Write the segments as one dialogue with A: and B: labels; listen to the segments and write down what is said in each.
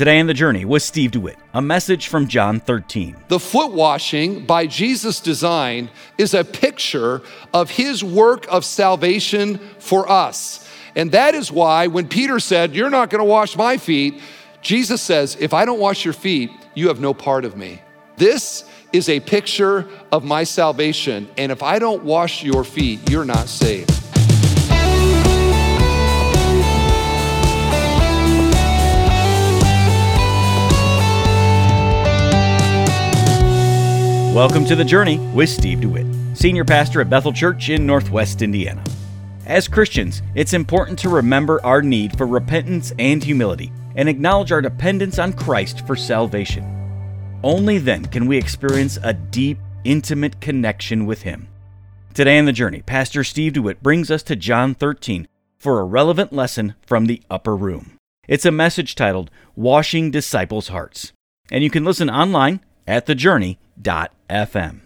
A: Today in the Journey with Steve DeWitt, a message from John 13.
B: The foot washing by Jesus' design is a picture of his work of salvation for us. And that is why when Peter said, You're not going to wash my feet, Jesus says, If I don't wash your feet, you have no part of me. This is a picture of my salvation. And if I don't wash your feet, you're not saved.
A: Welcome to The Journey with Steve DeWitt, Senior Pastor at Bethel Church in Northwest Indiana. As Christians, it's important to remember our need for repentance and humility and acknowledge our dependence on Christ for salvation. Only then can we experience a deep, intimate connection with Him. Today in The Journey, Pastor Steve DeWitt brings us to John 13 for a relevant lesson from the upper room. It's a message titled Washing Disciples' Hearts, and you can listen online at thejourney.fm.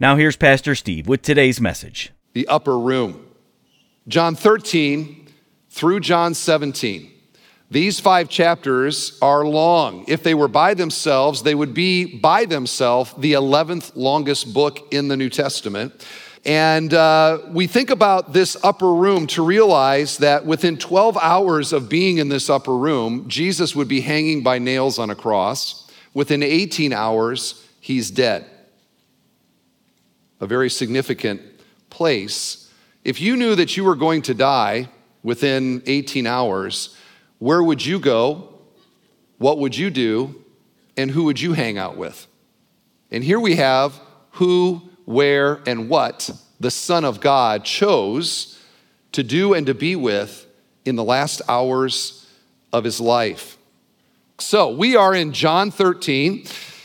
A: Now here's Pastor Steve with today's message.
B: The upper room. John 13 through John 17. These five chapters are long. If they were by themselves, they would be by themselves the 11th longest book in the New Testament. And uh, we think about this upper room to realize that within 12 hours of being in this upper room, Jesus would be hanging by nails on a cross. Within 18 hours, he's dead. A very significant place. If you knew that you were going to die within 18 hours, where would you go? What would you do? And who would you hang out with? And here we have who, where, and what the Son of God chose to do and to be with in the last hours of his life. So we are in John 13,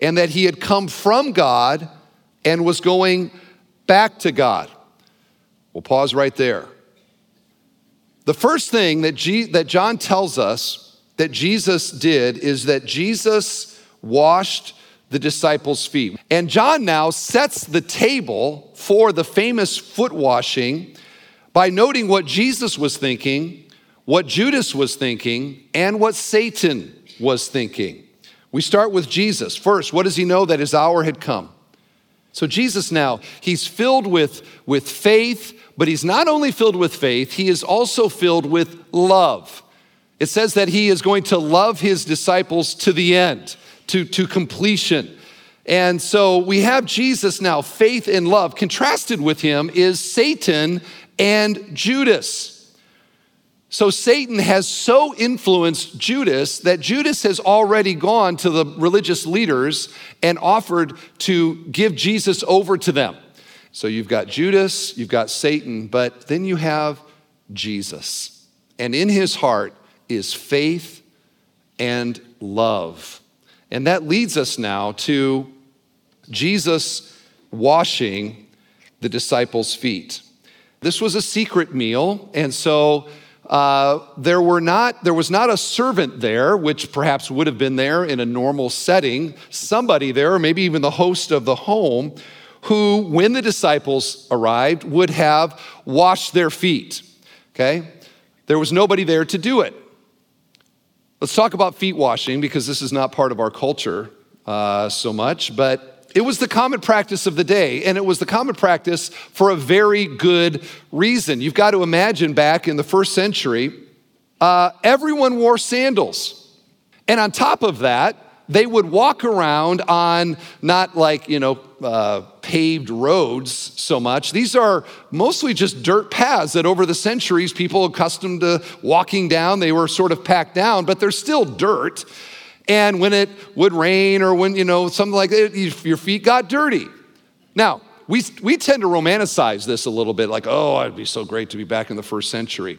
B: and that he had come from God and was going back to God. We'll pause right there. The first thing that, that John tells us that Jesus did is that Jesus washed the disciples' feet. And John now sets the table for the famous foot washing by noting what Jesus was thinking what Judas was thinking and what Satan was thinking. We start with Jesus. First, what does he know? That his hour had come. So, Jesus now, he's filled with, with faith, but he's not only filled with faith, he is also filled with love. It says that he is going to love his disciples to the end, to, to completion. And so we have Jesus now, faith and love. Contrasted with him is Satan and Judas. So Satan has so influenced Judas that Judas has already gone to the religious leaders and offered to give Jesus over to them. So you've got Judas, you've got Satan, but then you have Jesus. And in his heart is faith and love. And that leads us now to Jesus washing the disciples' feet. This was a secret meal, and so uh, there, were not, there was not a servant there, which perhaps would have been there in a normal setting, somebody there, maybe even the host of the home, who, when the disciples arrived, would have washed their feet. Okay? There was nobody there to do it. Let's talk about feet washing because this is not part of our culture uh, so much, but it was the common practice of the day, and it was the common practice for a very good reason. You've got to imagine back in the first century, uh, everyone wore sandals. And on top of that, they would walk around on not like, you know, uh, paved roads so much. These are mostly just dirt paths that over the centuries people accustomed to walking down, they were sort of packed down, but they're still dirt. And when it would rain or when, you know, something like that, your feet got dirty. Now, we, we tend to romanticize this a little bit, like, oh, it'd be so great to be back in the first century.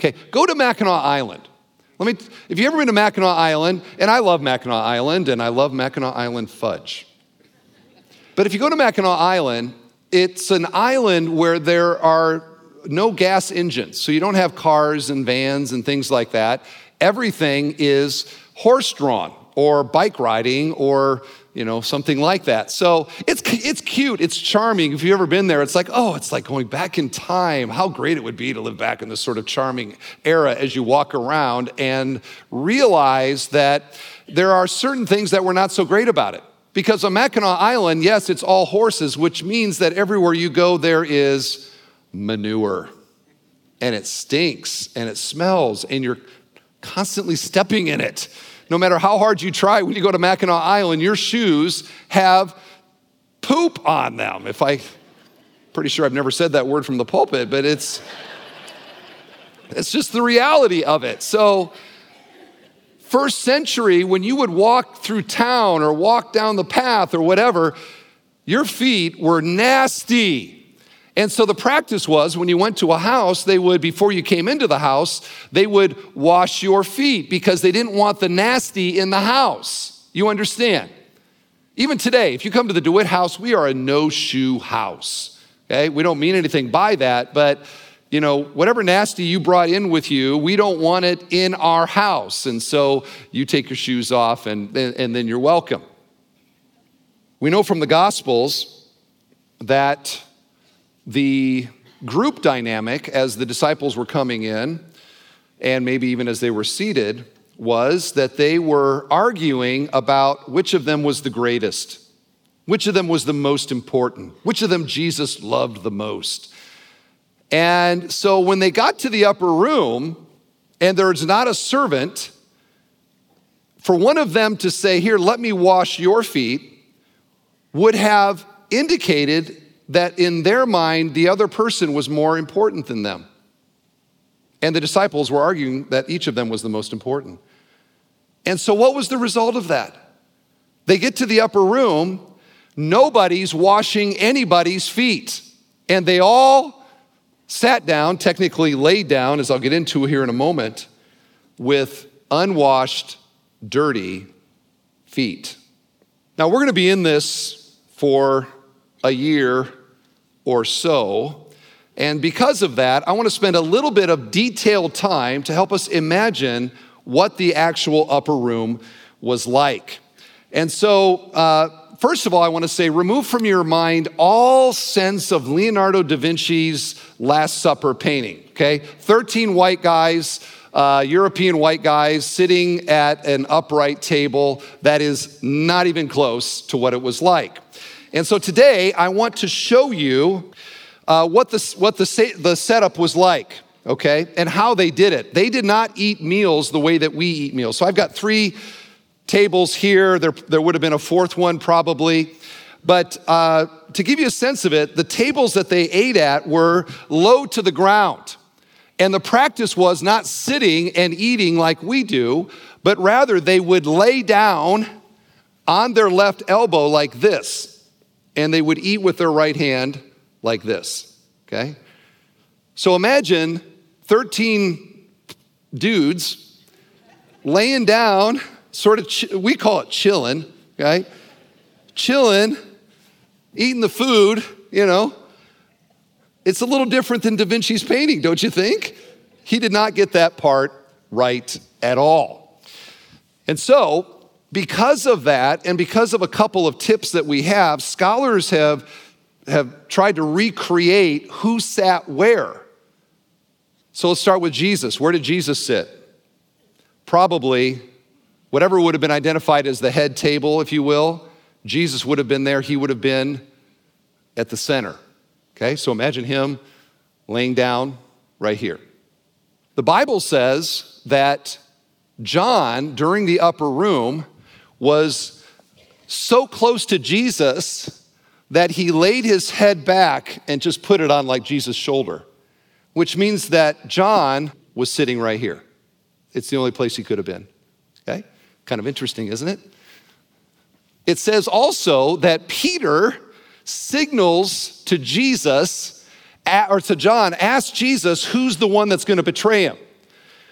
B: Okay, go to Mackinac Island. Let me, if you've ever been to Mackinac Island, and I love Mackinac Island, and I love Mackinac Island fudge. But if you go to Mackinac Island, it's an island where there are no gas engines. So you don't have cars and vans and things like that. Everything is horse drawn or bike riding or you know something like that. So it's it's cute. It's charming. If you've ever been there it's like oh it's like going back in time. How great it would be to live back in this sort of charming era as you walk around and realize that there are certain things that were not so great about it. Because on mackinac island yes it's all horses which means that everywhere you go there is manure. And it stinks and it smells and you're constantly stepping in it no matter how hard you try, when you go to Mackinac Island, your shoes have poop on them. If I, pretty sure I've never said that word from the pulpit, but it's, it's just the reality of it. So, first century, when you would walk through town or walk down the path or whatever, your feet were nasty. And so the practice was when you went to a house, they would, before you came into the house, they would wash your feet because they didn't want the nasty in the house. You understand? Even today, if you come to the DeWitt house, we are a no shoe house. Okay? We don't mean anything by that, but you know, whatever nasty you brought in with you, we don't want it in our house. And so you take your shoes off and, and then you're welcome. We know from the Gospels that the group dynamic as the disciples were coming in, and maybe even as they were seated, was that they were arguing about which of them was the greatest, which of them was the most important, which of them Jesus loved the most. And so when they got to the upper room, and there's not a servant, for one of them to say, Here, let me wash your feet, would have indicated that in their mind, the other person was more important than them. And the disciples were arguing that each of them was the most important. And so, what was the result of that? They get to the upper room, nobody's washing anybody's feet. And they all sat down, technically laid down, as I'll get into here in a moment, with unwashed, dirty feet. Now, we're going to be in this for a year or so. And because of that, I want to spend a little bit of detailed time to help us imagine what the actual upper room was like. And so, uh, first of all, I want to say remove from your mind all sense of Leonardo da Vinci's Last Supper painting, okay? 13 white guys. Uh, European white guys sitting at an upright table that is not even close to what it was like. And so today I want to show you uh, what, the, what the, the setup was like, okay, and how they did it. They did not eat meals the way that we eat meals. So I've got three tables here. There, there would have been a fourth one probably. But uh, to give you a sense of it, the tables that they ate at were low to the ground. And the practice was not sitting and eating like we do, but rather they would lay down on their left elbow like this and they would eat with their right hand like this, okay? So imagine 13 dudes laying down, sort of, ch- we call it chilling, okay? Chilling, eating the food, you know. It's a little different than Da Vinci's painting, don't you think? He did not get that part right at all. And so, because of that, and because of a couple of tips that we have, scholars have, have tried to recreate who sat where. So let's start with Jesus. Where did Jesus sit? Probably whatever would have been identified as the head table, if you will. Jesus would have been there, he would have been at the center. Okay, so imagine him laying down right here. The Bible says that John, during the upper room, was so close to Jesus that he laid his head back and just put it on like Jesus' shoulder, which means that John was sitting right here. It's the only place he could have been. Okay? Kind of interesting, isn't it? It says also that Peter signals to Jesus, or to John, ask Jesus who's the one that's going to betray him,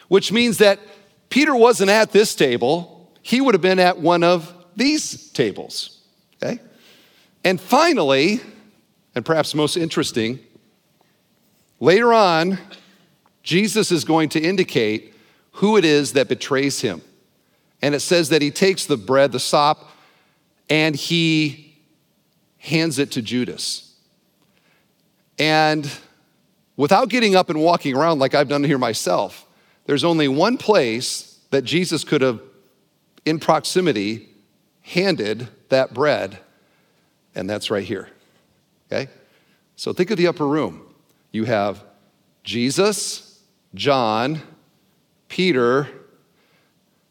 B: which means that Peter wasn't at this table, he would have been at one of these tables. Okay? And finally, and perhaps most interesting, later on, Jesus is going to indicate who it is that betrays him. And it says that he takes the bread, the sop, and he hands it to Judas. And without getting up and walking around like I've done here myself, there's only one place that Jesus could have, in proximity, handed that bread, and that's right here. Okay? So think of the upper room. You have Jesus, John, Peter,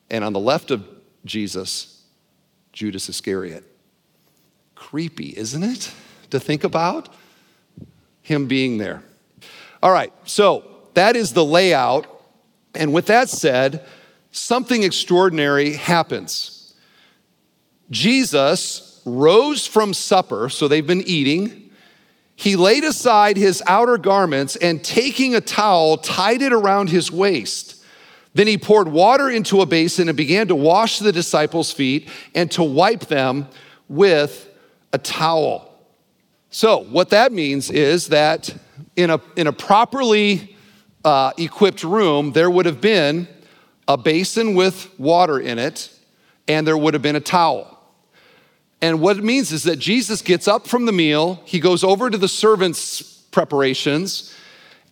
B: and on the left of Jesus, Judas Iscariot. Creepy, isn't it? To think about him being there. All right, so that is the layout. And with that said, something extraordinary happens. Jesus rose from supper, so they've been eating. He laid aside his outer garments and taking a towel, tied it around his waist. Then he poured water into a basin and began to wash the disciples' feet and to wipe them with a towel. So, what that means is that in a, in a properly uh, equipped room, there would have been a basin with water in it, and there would have been a towel. And what it means is that Jesus gets up from the meal, he goes over to the servants' preparations,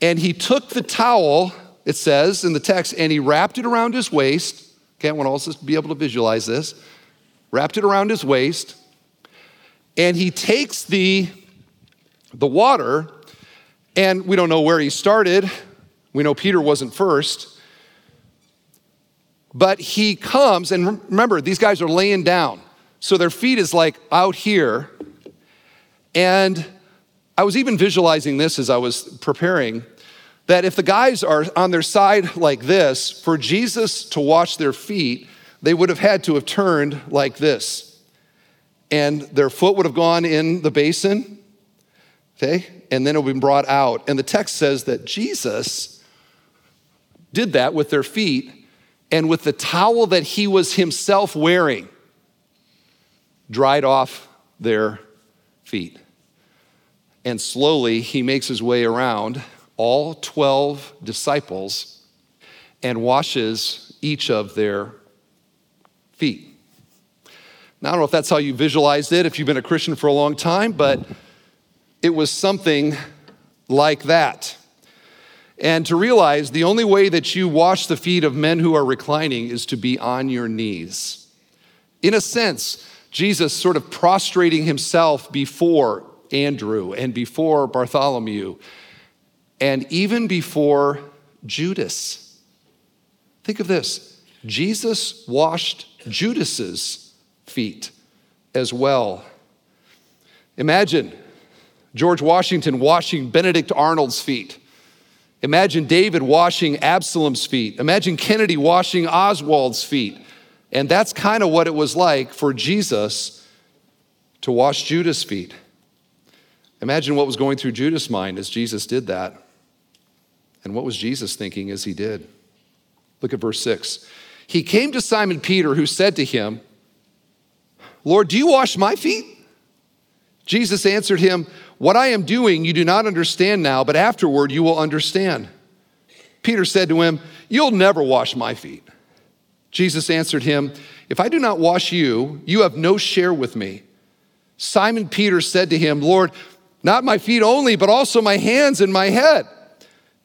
B: and he took the towel, it says in the text, and he wrapped it around his waist. Okay, I want all to be able to visualize this. Wrapped it around his waist, and he takes the, the water, and we don't know where he started. We know Peter wasn't first. But he comes, and remember, these guys are laying down. So their feet is like out here. And I was even visualizing this as I was preparing that if the guys are on their side like this, for Jesus to wash their feet, they would have had to have turned like this. And their foot would have gone in the basin, okay, and then it would have been brought out. And the text says that Jesus did that with their feet and with the towel that he was himself wearing dried off their feet. And slowly he makes his way around all 12 disciples and washes each of their feet. Now, I don't know if that's how you visualized it, if you've been a Christian for a long time, but it was something like that. And to realize the only way that you wash the feet of men who are reclining is to be on your knees. In a sense, Jesus sort of prostrating himself before Andrew and before Bartholomew and even before Judas. Think of this Jesus washed Judas's feet as well. Imagine George Washington washing Benedict Arnold's feet. Imagine David washing Absalom's feet. Imagine Kennedy washing Oswald's feet. And that's kind of what it was like for Jesus to wash Judas' feet. Imagine what was going through Judas' mind as Jesus did that. And what was Jesus thinking as he did? Look at verse 6. He came to Simon Peter, who said to him, Lord, do you wash my feet? Jesus answered him, What I am doing you do not understand now, but afterward you will understand. Peter said to him, You'll never wash my feet. Jesus answered him, If I do not wash you, you have no share with me. Simon Peter said to him, Lord, not my feet only, but also my hands and my head.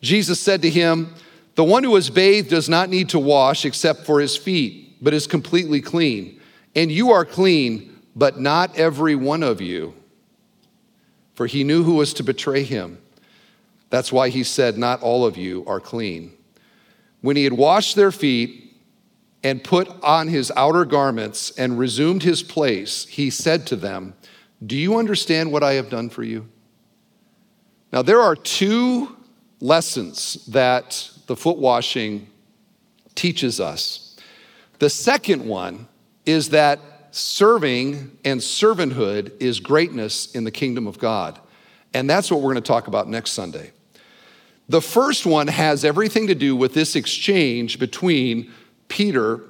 B: Jesus said to him, The one who is bathed does not need to wash except for his feet, but is completely clean. And you are clean, but not every one of you. For he knew who was to betray him. That's why he said, Not all of you are clean. When he had washed their feet, and put on his outer garments and resumed his place, he said to them, Do you understand what I have done for you? Now, there are two lessons that the foot washing teaches us. The second one is that serving and servanthood is greatness in the kingdom of God. And that's what we're going to talk about next Sunday. The first one has everything to do with this exchange between Peter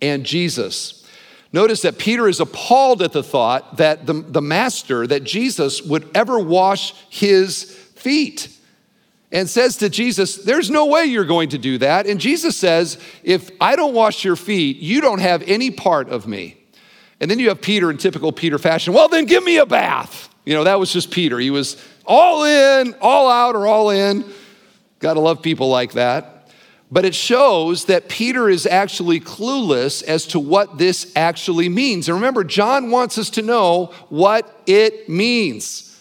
B: and Jesus. Notice that Peter is appalled at the thought that the, the master, that Jesus, would ever wash his feet and says to Jesus, There's no way you're going to do that. And Jesus says, If I don't wash your feet, you don't have any part of me. And then you have Peter in typical Peter fashion, Well, then give me a bath. You know, that was just Peter. He was all in, all out, or all in. Gotta love people like that. But it shows that Peter is actually clueless as to what this actually means. And remember, John wants us to know what it means.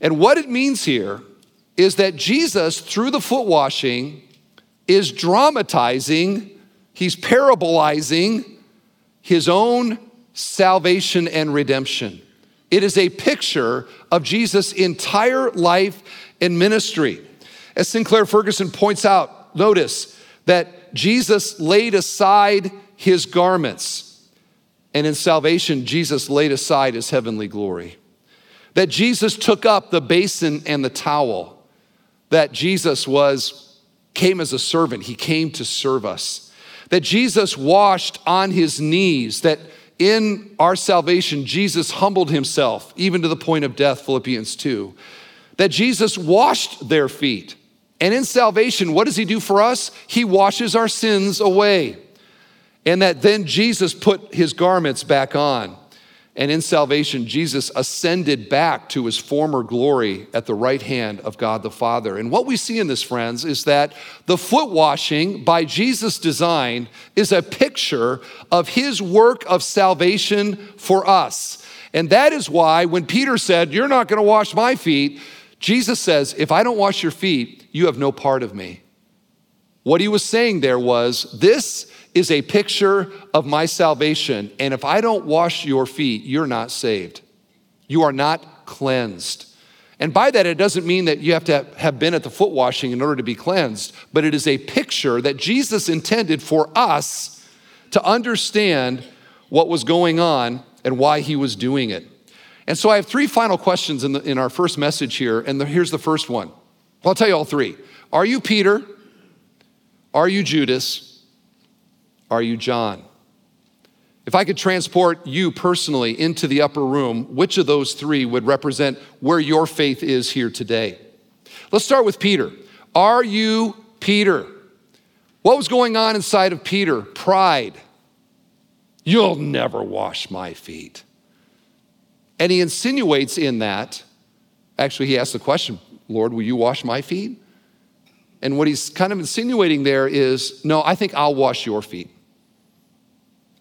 B: And what it means here is that Jesus, through the foot washing, is dramatizing, he's parabolizing his own salvation and redemption. It is a picture of Jesus' entire life and ministry. As Sinclair Ferguson points out, notice that Jesus laid aside his garments, and in salvation, Jesus laid aside his heavenly glory. That Jesus took up the basin and the towel, that Jesus was came as a servant, he came to serve us. That Jesus washed on his knees, that in our salvation, Jesus humbled himself, even to the point of death, Philippians 2. That Jesus washed their feet and in salvation, what does he do for us? He washes our sins away. And that then Jesus put his garments back on. And in salvation, Jesus ascended back to his former glory at the right hand of God the Father. And what we see in this, friends, is that the foot washing by Jesus' design is a picture of his work of salvation for us. And that is why when Peter said, You're not going to wash my feet, Jesus says, If I don't wash your feet, you have no part of me. What he was saying there was, This is a picture of my salvation. And if I don't wash your feet, you're not saved. You are not cleansed. And by that, it doesn't mean that you have to have been at the foot washing in order to be cleansed, but it is a picture that Jesus intended for us to understand what was going on and why he was doing it. And so I have three final questions in, the, in our first message here, and the, here's the first one. I'll tell you all three. Are you Peter? Are you Judas? Are you John? If I could transport you personally into the upper room, which of those three would represent where your faith is here today? Let's start with Peter. Are you Peter? What was going on inside of Peter? Pride. You'll never wash my feet. And he insinuates in that, actually, he asks the question, Lord, will you wash my feet? And what he's kind of insinuating there is, no, I think I'll wash your feet.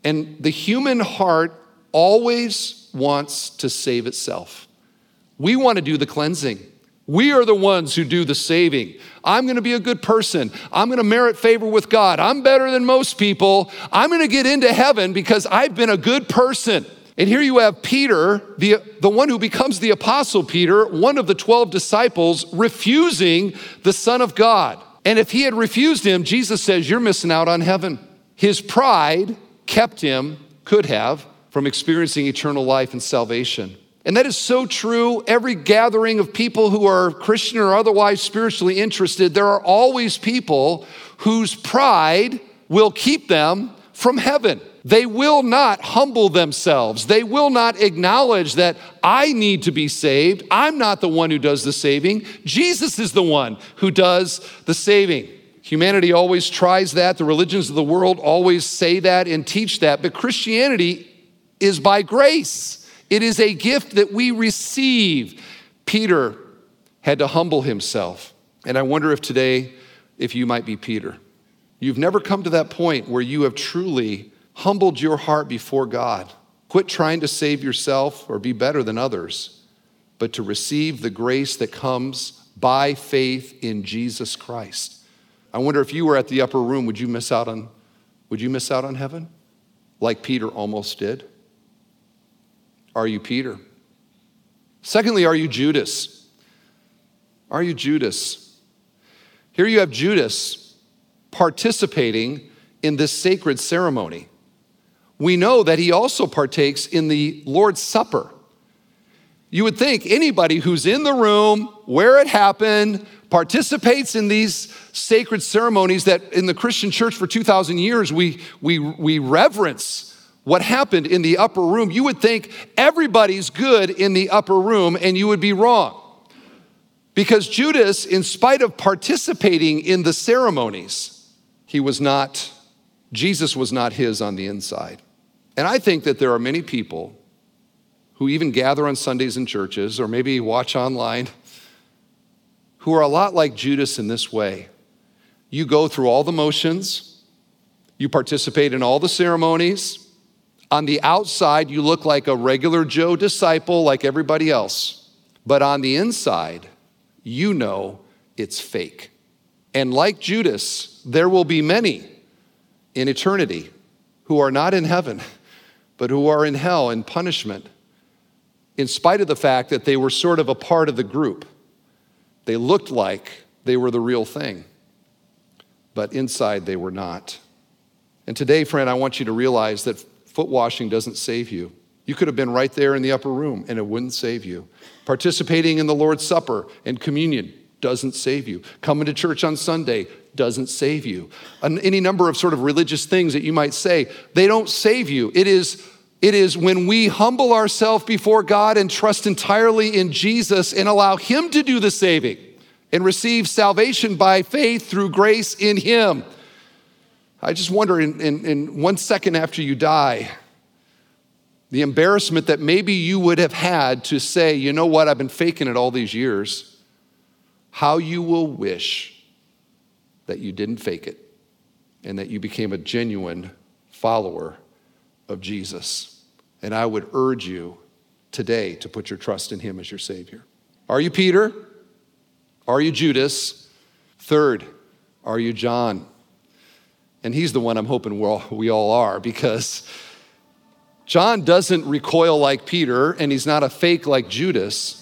B: And the human heart always wants to save itself. We want to do the cleansing. We are the ones who do the saving. I'm going to be a good person. I'm going to merit favor with God. I'm better than most people. I'm going to get into heaven because I've been a good person. And here you have Peter, the, the one who becomes the apostle Peter, one of the 12 disciples, refusing the Son of God. And if he had refused him, Jesus says, You're missing out on heaven. His pride kept him, could have, from experiencing eternal life and salvation. And that is so true. Every gathering of people who are Christian or otherwise spiritually interested, there are always people whose pride will keep them from heaven. They will not humble themselves. They will not acknowledge that I need to be saved. I'm not the one who does the saving. Jesus is the one who does the saving. Humanity always tries that. The religions of the world always say that and teach that. But Christianity is by grace, it is a gift that we receive. Peter had to humble himself. And I wonder if today, if you might be Peter. You've never come to that point where you have truly humbled your heart before God. Quit trying to save yourself or be better than others, but to receive the grace that comes by faith in Jesus Christ. I wonder if you were at the upper room, would you miss out on would you miss out on heaven? Like Peter almost did? Are you Peter? Secondly, are you Judas? Are you Judas? Here you have Judas participating in this sacred ceremony we know that he also partakes in the Lord's Supper. You would think anybody who's in the room where it happened, participates in these sacred ceremonies that in the Christian church for 2,000 years we, we, we reverence what happened in the upper room. You would think everybody's good in the upper room, and you would be wrong. Because Judas, in spite of participating in the ceremonies, he was not, Jesus was not his on the inside. And I think that there are many people who even gather on Sundays in churches or maybe watch online who are a lot like Judas in this way. You go through all the motions, you participate in all the ceremonies. On the outside, you look like a regular Joe disciple, like everybody else. But on the inside, you know it's fake. And like Judas, there will be many in eternity who are not in heaven, but who are in hell in punishment, in spite of the fact that they were sort of a part of the group. They looked like they were the real thing, but inside they were not. And today, friend, I want you to realize that foot washing doesn't save you. You could have been right there in the upper room and it wouldn't save you. Participating in the Lord's Supper and communion doesn't save you. Coming to church on Sunday doesn't save you. Any number of sort of religious things that you might say, they don't save you. It is it is when we humble ourselves before God and trust entirely in Jesus and allow Him to do the saving and receive salvation by faith through grace in Him. I just wonder in, in, in, one second after you die, the embarrassment that maybe you would have had to say, you know what, I've been faking it all these years, how you will wish that you didn't fake it and that you became a genuine follower of Jesus. And I would urge you today to put your trust in him as your Savior. Are you Peter? Are you Judas? Third, are you John? And he's the one I'm hoping we all, we all are because John doesn't recoil like Peter and he's not a fake like Judas.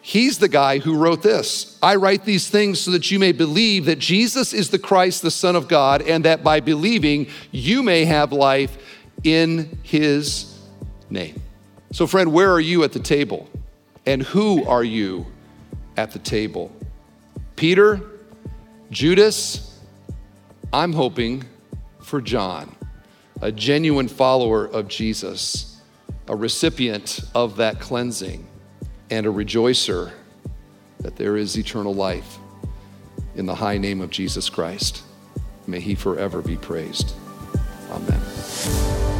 B: He's the guy who wrote this I write these things so that you may believe that Jesus is the Christ, the Son of God, and that by believing you may have life in his name. So, friend, where are you at the table? And who are you at the table? Peter? Judas? I'm hoping for John, a genuine follower of Jesus, a recipient of that cleansing, and a rejoicer that there is eternal life in the high name of Jesus Christ. May he forever be praised. Amen.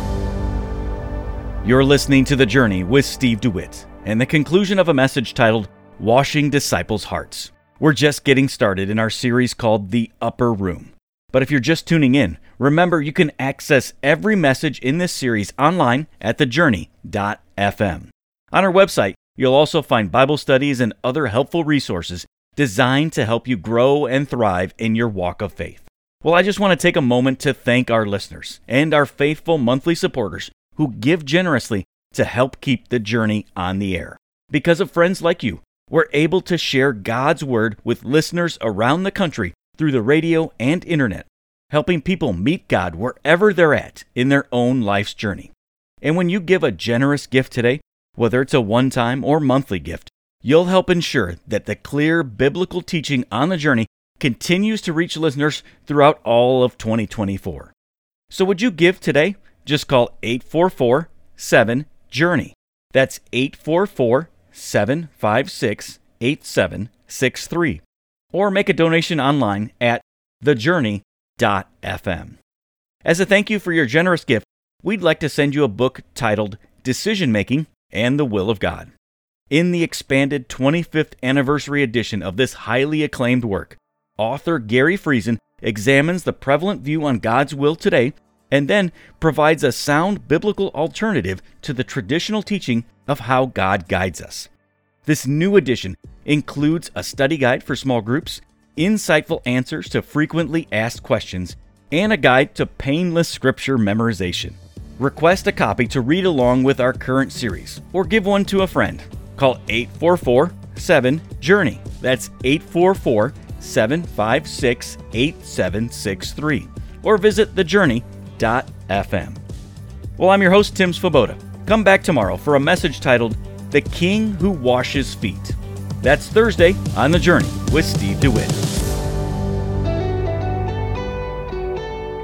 A: You're listening to The Journey with Steve DeWitt and the conclusion of a message titled Washing Disciples' Hearts. We're just getting started in our series called The Upper Room. But if you're just tuning in, remember you can access every message in this series online at thejourney.fm. On our website, you'll also find Bible studies and other helpful resources designed to help you grow and thrive in your walk of faith. Well, I just want to take a moment to thank our listeners and our faithful monthly supporters who give generously to help keep the journey on the air. Because of friends like you, we're able to share God's Word with listeners around the country through the radio and internet, helping people meet God wherever they're at in their own life's journey. And when you give a generous gift today, whether it's a one time or monthly gift, you'll help ensure that the clear biblical teaching on the journey continues to reach listeners throughout all of 2024. So, would you give today? Just call 844 7 Journey. That's 844 756 8763. Or make a donation online at thejourney.fm. As a thank you for your generous gift, we'd like to send you a book titled Decision Making and the Will of God. In the expanded 25th anniversary edition of this highly acclaimed work, author Gary Friesen examines the prevalent view on God's will today and then provides a sound biblical alternative to the traditional teaching of how God guides us. This new edition includes a study guide for small groups, insightful answers to frequently asked questions, and a guide to painless scripture memorization. Request a copy to read along with our current series or give one to a friend. Call 844 7 Journey. That's 844 756 8763. Or visit The Journey FM. Well, I'm your host, Tim Svoboda. Come back tomorrow for a message titled the King who washes feet. That's Thursday on The Journey with Steve DeWitt.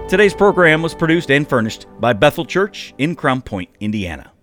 A: Today's program was produced and furnished by Bethel Church in Crown Point, Indiana.